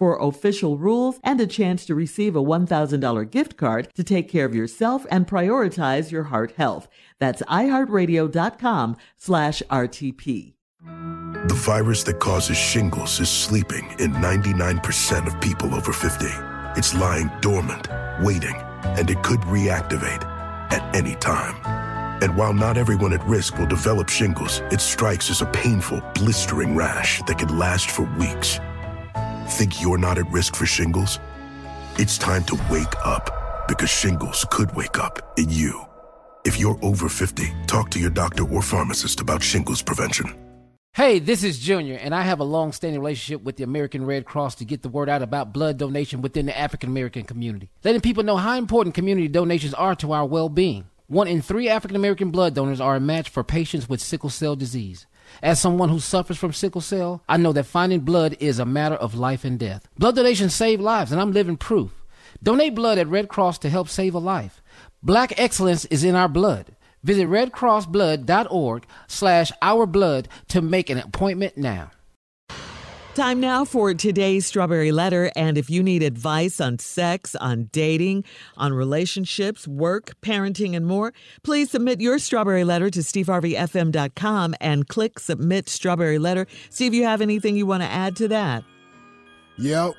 for official rules and a chance to receive a $1,000 gift card to take care of yourself and prioritize your heart health. That's iHeartRadio.com slash RTP. The virus that causes shingles is sleeping in 99% of people over 50. It's lying dormant, waiting, and it could reactivate at any time. And while not everyone at risk will develop shingles, it strikes as a painful, blistering rash that can last for weeks. Think you're not at risk for shingles? It's time to wake up because shingles could wake up in you. If you're over 50, talk to your doctor or pharmacist about shingles prevention. Hey, this is Junior, and I have a long standing relationship with the American Red Cross to get the word out about blood donation within the African American community, letting people know how important community donations are to our well being. One in three African American blood donors are a match for patients with sickle cell disease. As someone who suffers from sickle cell, I know that finding blood is a matter of life and death. Blood donations save lives, and I'm living proof. Donate blood at Red Cross to help save a life. Black excellence is in our blood. Visit redcrossblood.org slash ourblood to make an appointment now. Time now for today's Strawberry Letter. And if you need advice on sex, on dating, on relationships, work, parenting, and more, please submit your Strawberry Letter to steveharveyfm.com and click Submit Strawberry Letter. See if you have anything you want to add to that. Yep.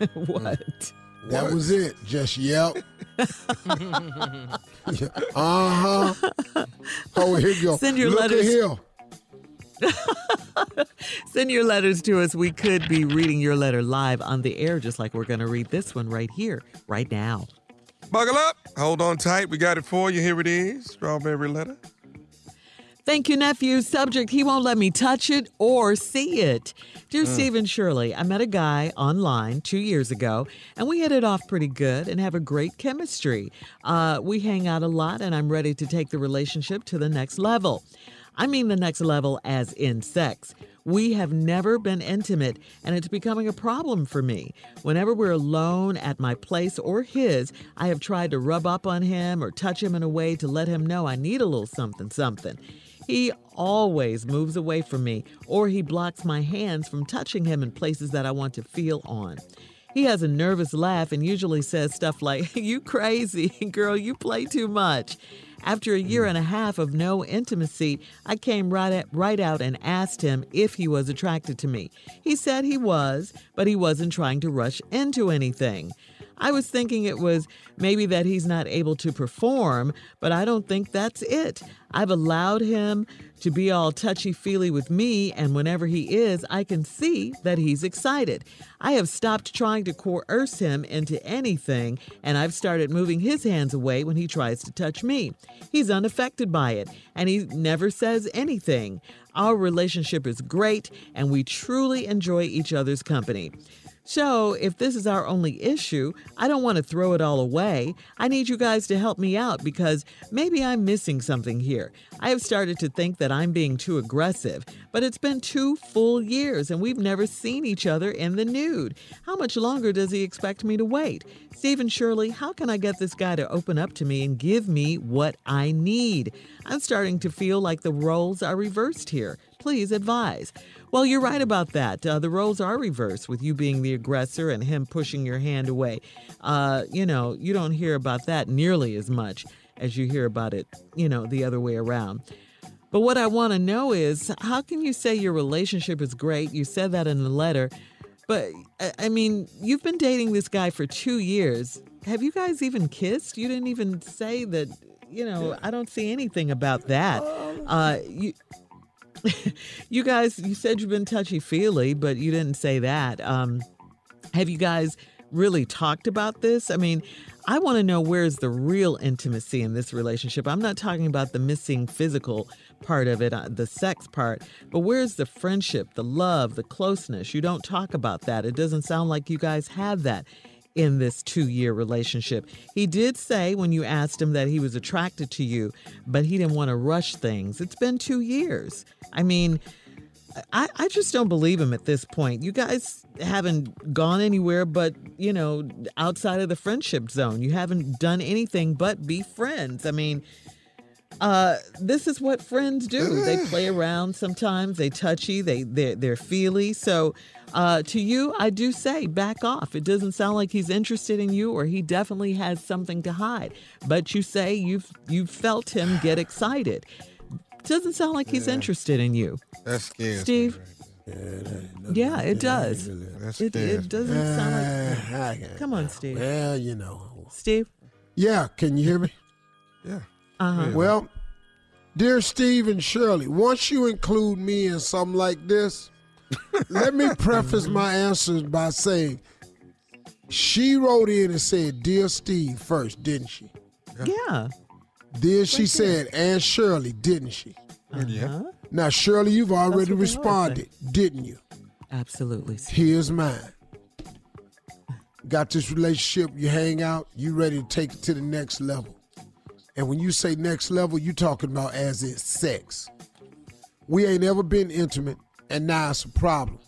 what? That was it. Just yep. uh huh. Oh, here you go. Send your Look letters. Here. Send your letters to us. We could be reading your letter live on the air, just like we're going to read this one right here, right now. Buckle up. Hold on tight. We got it for you. Here it is. Strawberry letter. Thank you, nephew. Subject, he won't let me touch it or see it. Dear Stephen Shirley, I met a guy online two years ago, and we hit it off pretty good and have a great chemistry. Uh, we hang out a lot, and I'm ready to take the relationship to the next level. I mean, the next level as in sex. We have never been intimate, and it's becoming a problem for me. Whenever we're alone at my place or his, I have tried to rub up on him or touch him in a way to let him know I need a little something, something. He always moves away from me, or he blocks my hands from touching him in places that I want to feel on. He has a nervous laugh and usually says stuff like, You crazy, girl, you play too much. After a year and a half of no intimacy, I came right, at, right out and asked him if he was attracted to me. He said he was, but he wasn't trying to rush into anything. I was thinking it was maybe that he's not able to perform, but I don't think that's it. I've allowed him to be all touchy feely with me, and whenever he is, I can see that he's excited. I have stopped trying to coerce him into anything, and I've started moving his hands away when he tries to touch me. He's unaffected by it, and he never says anything. Our relationship is great, and we truly enjoy each other's company. So, if this is our only issue, I don't want to throw it all away. I need you guys to help me out because maybe I'm missing something here. I have started to think that I'm being too aggressive, but it's been two full years and we've never seen each other in the nude. How much longer does he expect me to wait? Stephen Shirley, how can I get this guy to open up to me and give me what I need? I'm starting to feel like the roles are reversed here. Please advise. Well, you're right about that. Uh, the roles are reversed with you being the aggressor and him pushing your hand away. Uh, you know, you don't hear about that nearly as much as you hear about it, you know, the other way around. But what I want to know is how can you say your relationship is great? You said that in the letter. But I mean, you've been dating this guy for two years. Have you guys even kissed? You didn't even say that, you know, I don't see anything about that. Uh, you, you guys, you said you've been touchy feely, but you didn't say that. Um, have you guys really talked about this? I mean, I want to know where's the real intimacy in this relationship. I'm not talking about the missing physical part of it, uh, the sex part, but where's the friendship, the love, the closeness? You don't talk about that. It doesn't sound like you guys have that in this two year relationship. He did say when you asked him that he was attracted to you, but he didn't want to rush things. It's been two years. I mean, I, I just don't believe him at this point. You guys haven't gone anywhere but, you know, outside of the friendship zone. You haven't done anything but be friends. I mean, uh, this is what friends do. They play around sometimes. They touchy. They they're, they're feely. So, uh, to you, I do say back off. It doesn't sound like he's interested in you, or he definitely has something to hide. But you say you've you've felt him get excited. Doesn't sound like he's interested in you. That's scary. Steve? Yeah, it does. That's It, it doesn't sound like. Uh, Come on, Steve. Well, you know. Steve. Yeah, can you hear me? Yeah. Uh-huh. Well, dear Steve and Shirley, once you include me in something like this, let me preface my answers by saying she wrote in and said, Dear Steve first, didn't she? Yeah. Then she said, and Shirley, didn't she? Yeah. Uh-huh. Now, Shirley, you've already what they responded, didn't you? Absolutely. Steve. Here's mine. Got this relationship, you hang out, you ready to take it to the next level. And when you say next level, you talking about as in sex. We ain't ever been intimate, and now it's a problem.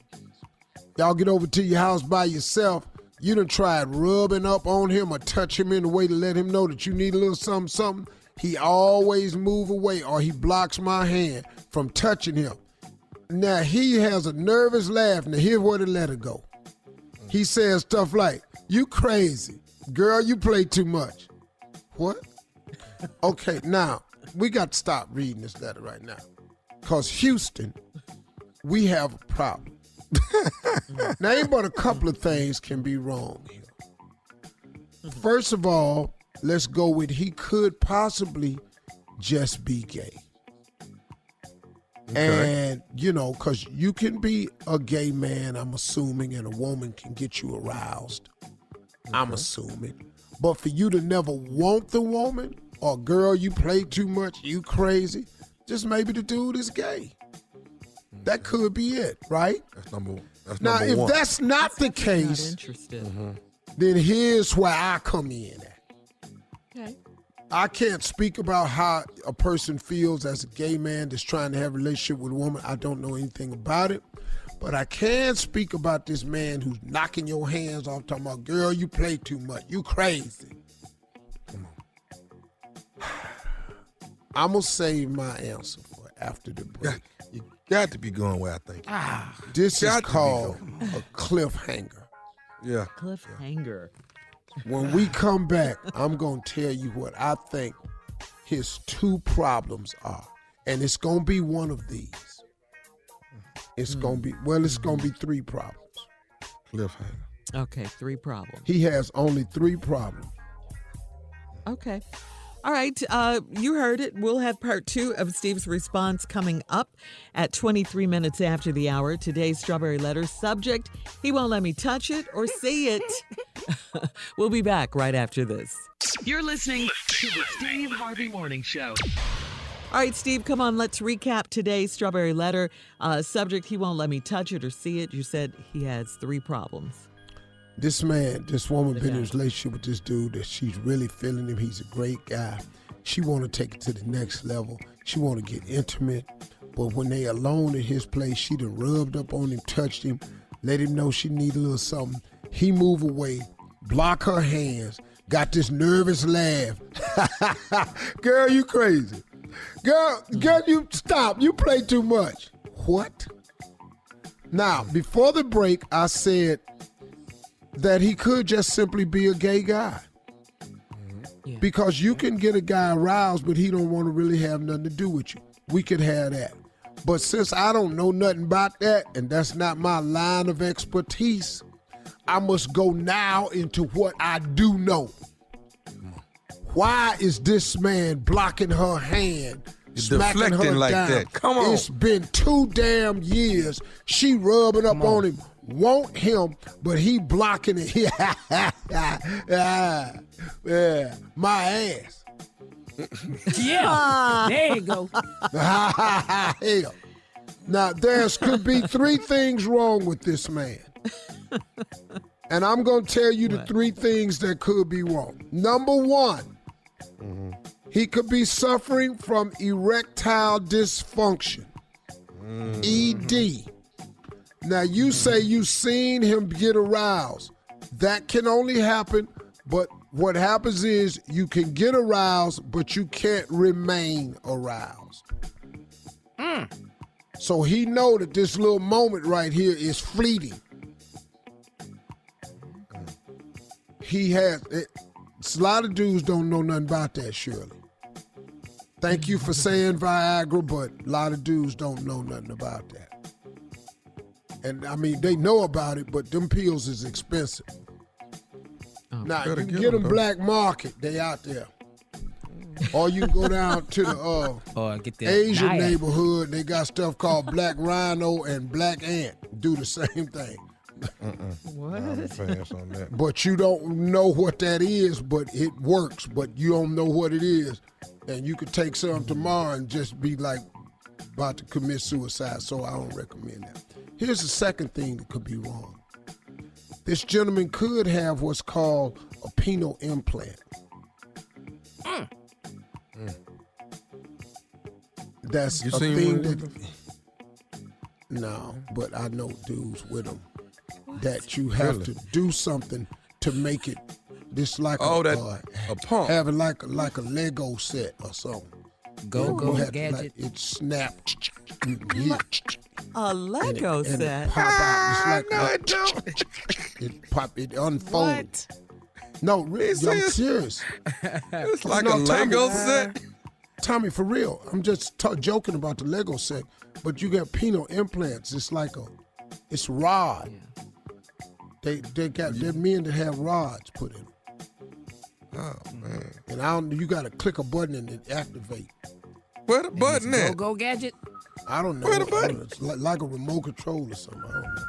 Y'all get over to your house by yourself. You done tried rubbing up on him or touch him in a way to let him know that you need a little something, something. He always move away or he blocks my hand from touching him. Now he has a nervous laugh. Now here's where the letter go. He says stuff like, "You crazy, girl. You play too much." What? Okay, now we got to stop reading this letter right now, cause Houston, we have a problem. now, ain't but a couple of things can be wrong here. First of all, let's go with he could possibly just be gay. And, you know, because you can be a gay man, I'm assuming, and a woman can get you aroused. I'm assuming. But for you to never want the woman, or girl, you play too much, you crazy, just maybe the dude is gay. That could be it, right? That's number. That's Now, number if one. that's not the Not case, interested. Mm-hmm. then here's where I come in at. Okay. I can't speak about how a person feels as a gay man that's trying to have a relationship with a woman. I don't know anything about it. But I can speak about this man who's knocking your hands off, talking about, girl, you play too much. You crazy. I'm going to save my answer for after the break. You got to be going where I think. Ah, This is to be called a cliffhanger. Yeah. Cliffhanger. When we come back, I'm going to tell you what I think his two problems are. And it's going to be one of these. It's going to be, well, it's going to be three problems. Cliffhanger. Okay, three problems. He has only three problems. Okay. All right. Uh, you heard it. We'll have part two of Steve's response coming up at 23 minutes after the hour. Today's Strawberry Letter subject He won't let me touch it or see it. we'll be back right after this. You're listening to the Steve Harvey Morning Show. All right, Steve, come on. Let's recap today's Strawberry Letter uh, subject. He won't let me touch it or see it. You said he has three problems. This man, this woman been in a relationship with this dude that she's really feeling him. He's a great guy. She want to take it to the next level. She want to get intimate. But when they alone in his place, she done rubbed up on him, touched him, let him know she need a little something. He move away, block her hands, got this nervous laugh. girl, you crazy. Girl, girl, you stop. You play too much. What? Now, before the break, I said that he could just simply be a gay guy. Mm-hmm. Because you can get a guy aroused, but he don't want to really have nothing to do with you. We could have that. But since I don't know nothing about that, and that's not my line of expertise, I must go now into what I do know. Why is this man blocking her hand? Smacking her deflecting like down? that. Come on. It's been two damn years. She rubbing up on. him. Want him, but he blocking it. yeah, yeah, my ass. Yeah. Ah. there you go. Hell. Now, there's could be three things wrong with this man. And I'm going to tell you the three things that could be wrong. Number one, mm-hmm. He could be suffering from erectile dysfunction, ED. Now, you say you've seen him get aroused. That can only happen, but what happens is you can get aroused, but you can't remain aroused. So he know that this little moment right here is fleeting. He has it, a lot of dudes don't know nothing about that, Shirley. Thank you for saying Viagra, but a lot of dudes don't know nothing about that. And I mean, they know about it, but them pills is expensive. now you can get get 'em, them though. black market; they out there. or you can go down to the uh, Or get Asian Naya. neighborhood. They got stuff called black rhino and black ant. Do the same thing. I'm pass on that. But you don't know what that is, but it works. But you don't know what it is. And you could take some tomorrow and just be like about to commit suicide. So I don't recommend that. Here's the second thing that could be wrong. This gentleman could have what's called a penile implant. Mm. That's You a thing that. No, but I know dudes with them that you have Really? to do something to make it. This like Oh, a, that uh, a pump. having like a, like a Lego set or something. Go, go, have to, gadget. Like, it snap. Yeah. A Lego and set. it pop out. It's like no, a- it don't. it pop. It unfolds. No, really, It's- I'm serious. It's like No, a Tommy, Lego uh, set. Tommy, for real, I'm just t- joking about the Lego set, but you got penile implants. It's like a, it's rod. They they got they're men that have rods put in them, Oh mm-hmm. man, and I don't. You got to click a button and it activate. where the button at? go, gadget. I don't know. Where the button? It's like, like a remote control or something. I don't know.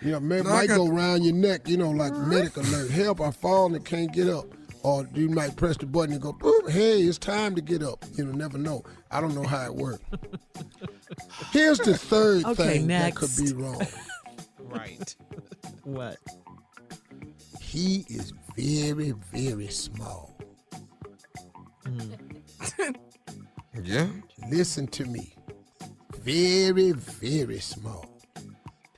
You know, maybe No, might got- go around your neck. You know, like medic alert, help! I fall and can't get up. Or you might press the button and go, boom, hey, it's time to get up. You know, never know. I don't know how it works. Here's the third Okay, thing that could be wrong. Right. what? He is very, very small. Mm. Yeah. Listen to me. Very, very small.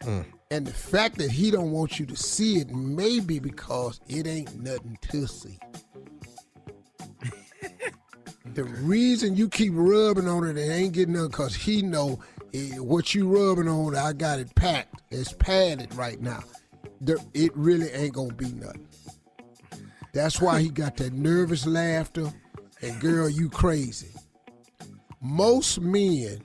Mm. And the fact that he don't want you to see it may be because it ain't nothing to see. The reason you keep rubbing on it and ain't getting nothing because he know eh, what you rubbing on, I got it packed. It's padded right now. The- it really ain't gonna be nothing. That's why he got that nervous laughter. And girl, you crazy. Most men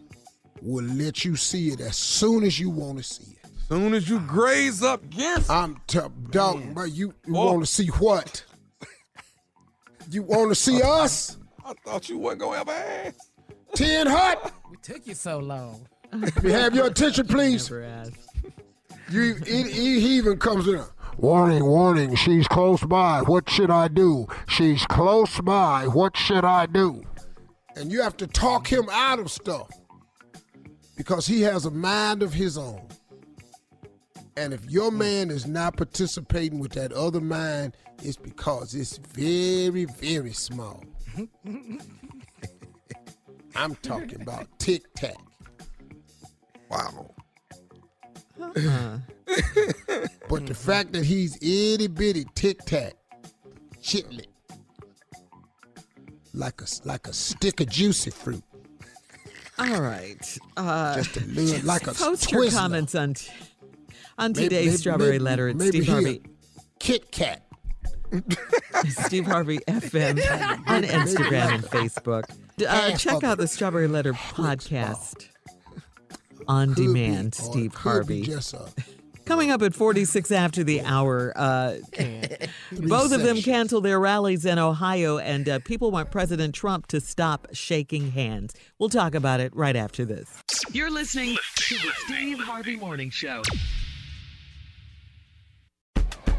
will let you see it as soon as you want to see it. As Soon as you graze up, yes. I'm t- dog, but you, you want to see what? You want to see us? I thought you wasn't gonna ever ask. Ten hut. We took you so long. We have your attention, please. You, it, he he even comes in. Warning, warning, she's close by. What should I do? She's close by. What should I do? And you have to talk him out of stuff because he has a mind of his own. And if your man is not participating with that other mind, it's because it's very, very small. I'm talking about tic tac. Wow. But the fact that he's itty bitty tic tac, Chiclet, like a like a stick of juicy fruit, All right. Uh, just a little like a post your Twizzler. comments on t- on today's maybe- Strawberry maybe- Letter at maybe Steve Harvey. Kit Kat. Steve Harvey FM on Instagram and Facebook. Uh, check out the Strawberry Letter podcast on demand. Steve Harvey. Coming up at 46 after the hour. Uh, both of them sections. canceled their rallies in Ohio, and uh, people want President Trump to stop shaking hands. We'll talk about it right after this. You're listening to the Steve Harvey Morning Show.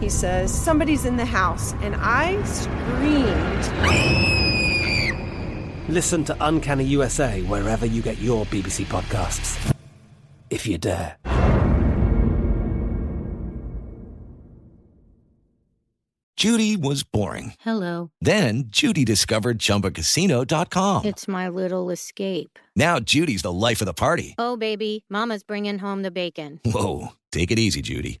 He says, Somebody's in the house. And I screamed. Listen to Uncanny USA wherever you get your BBC podcasts, if you dare. Judy was boring. Hello. Then Judy discovered ChumbaCasino.com. It's my little escape. Now Judy's the life of the party. Oh, baby, Mama's bringing home the bacon. Whoa, take it easy, Judy.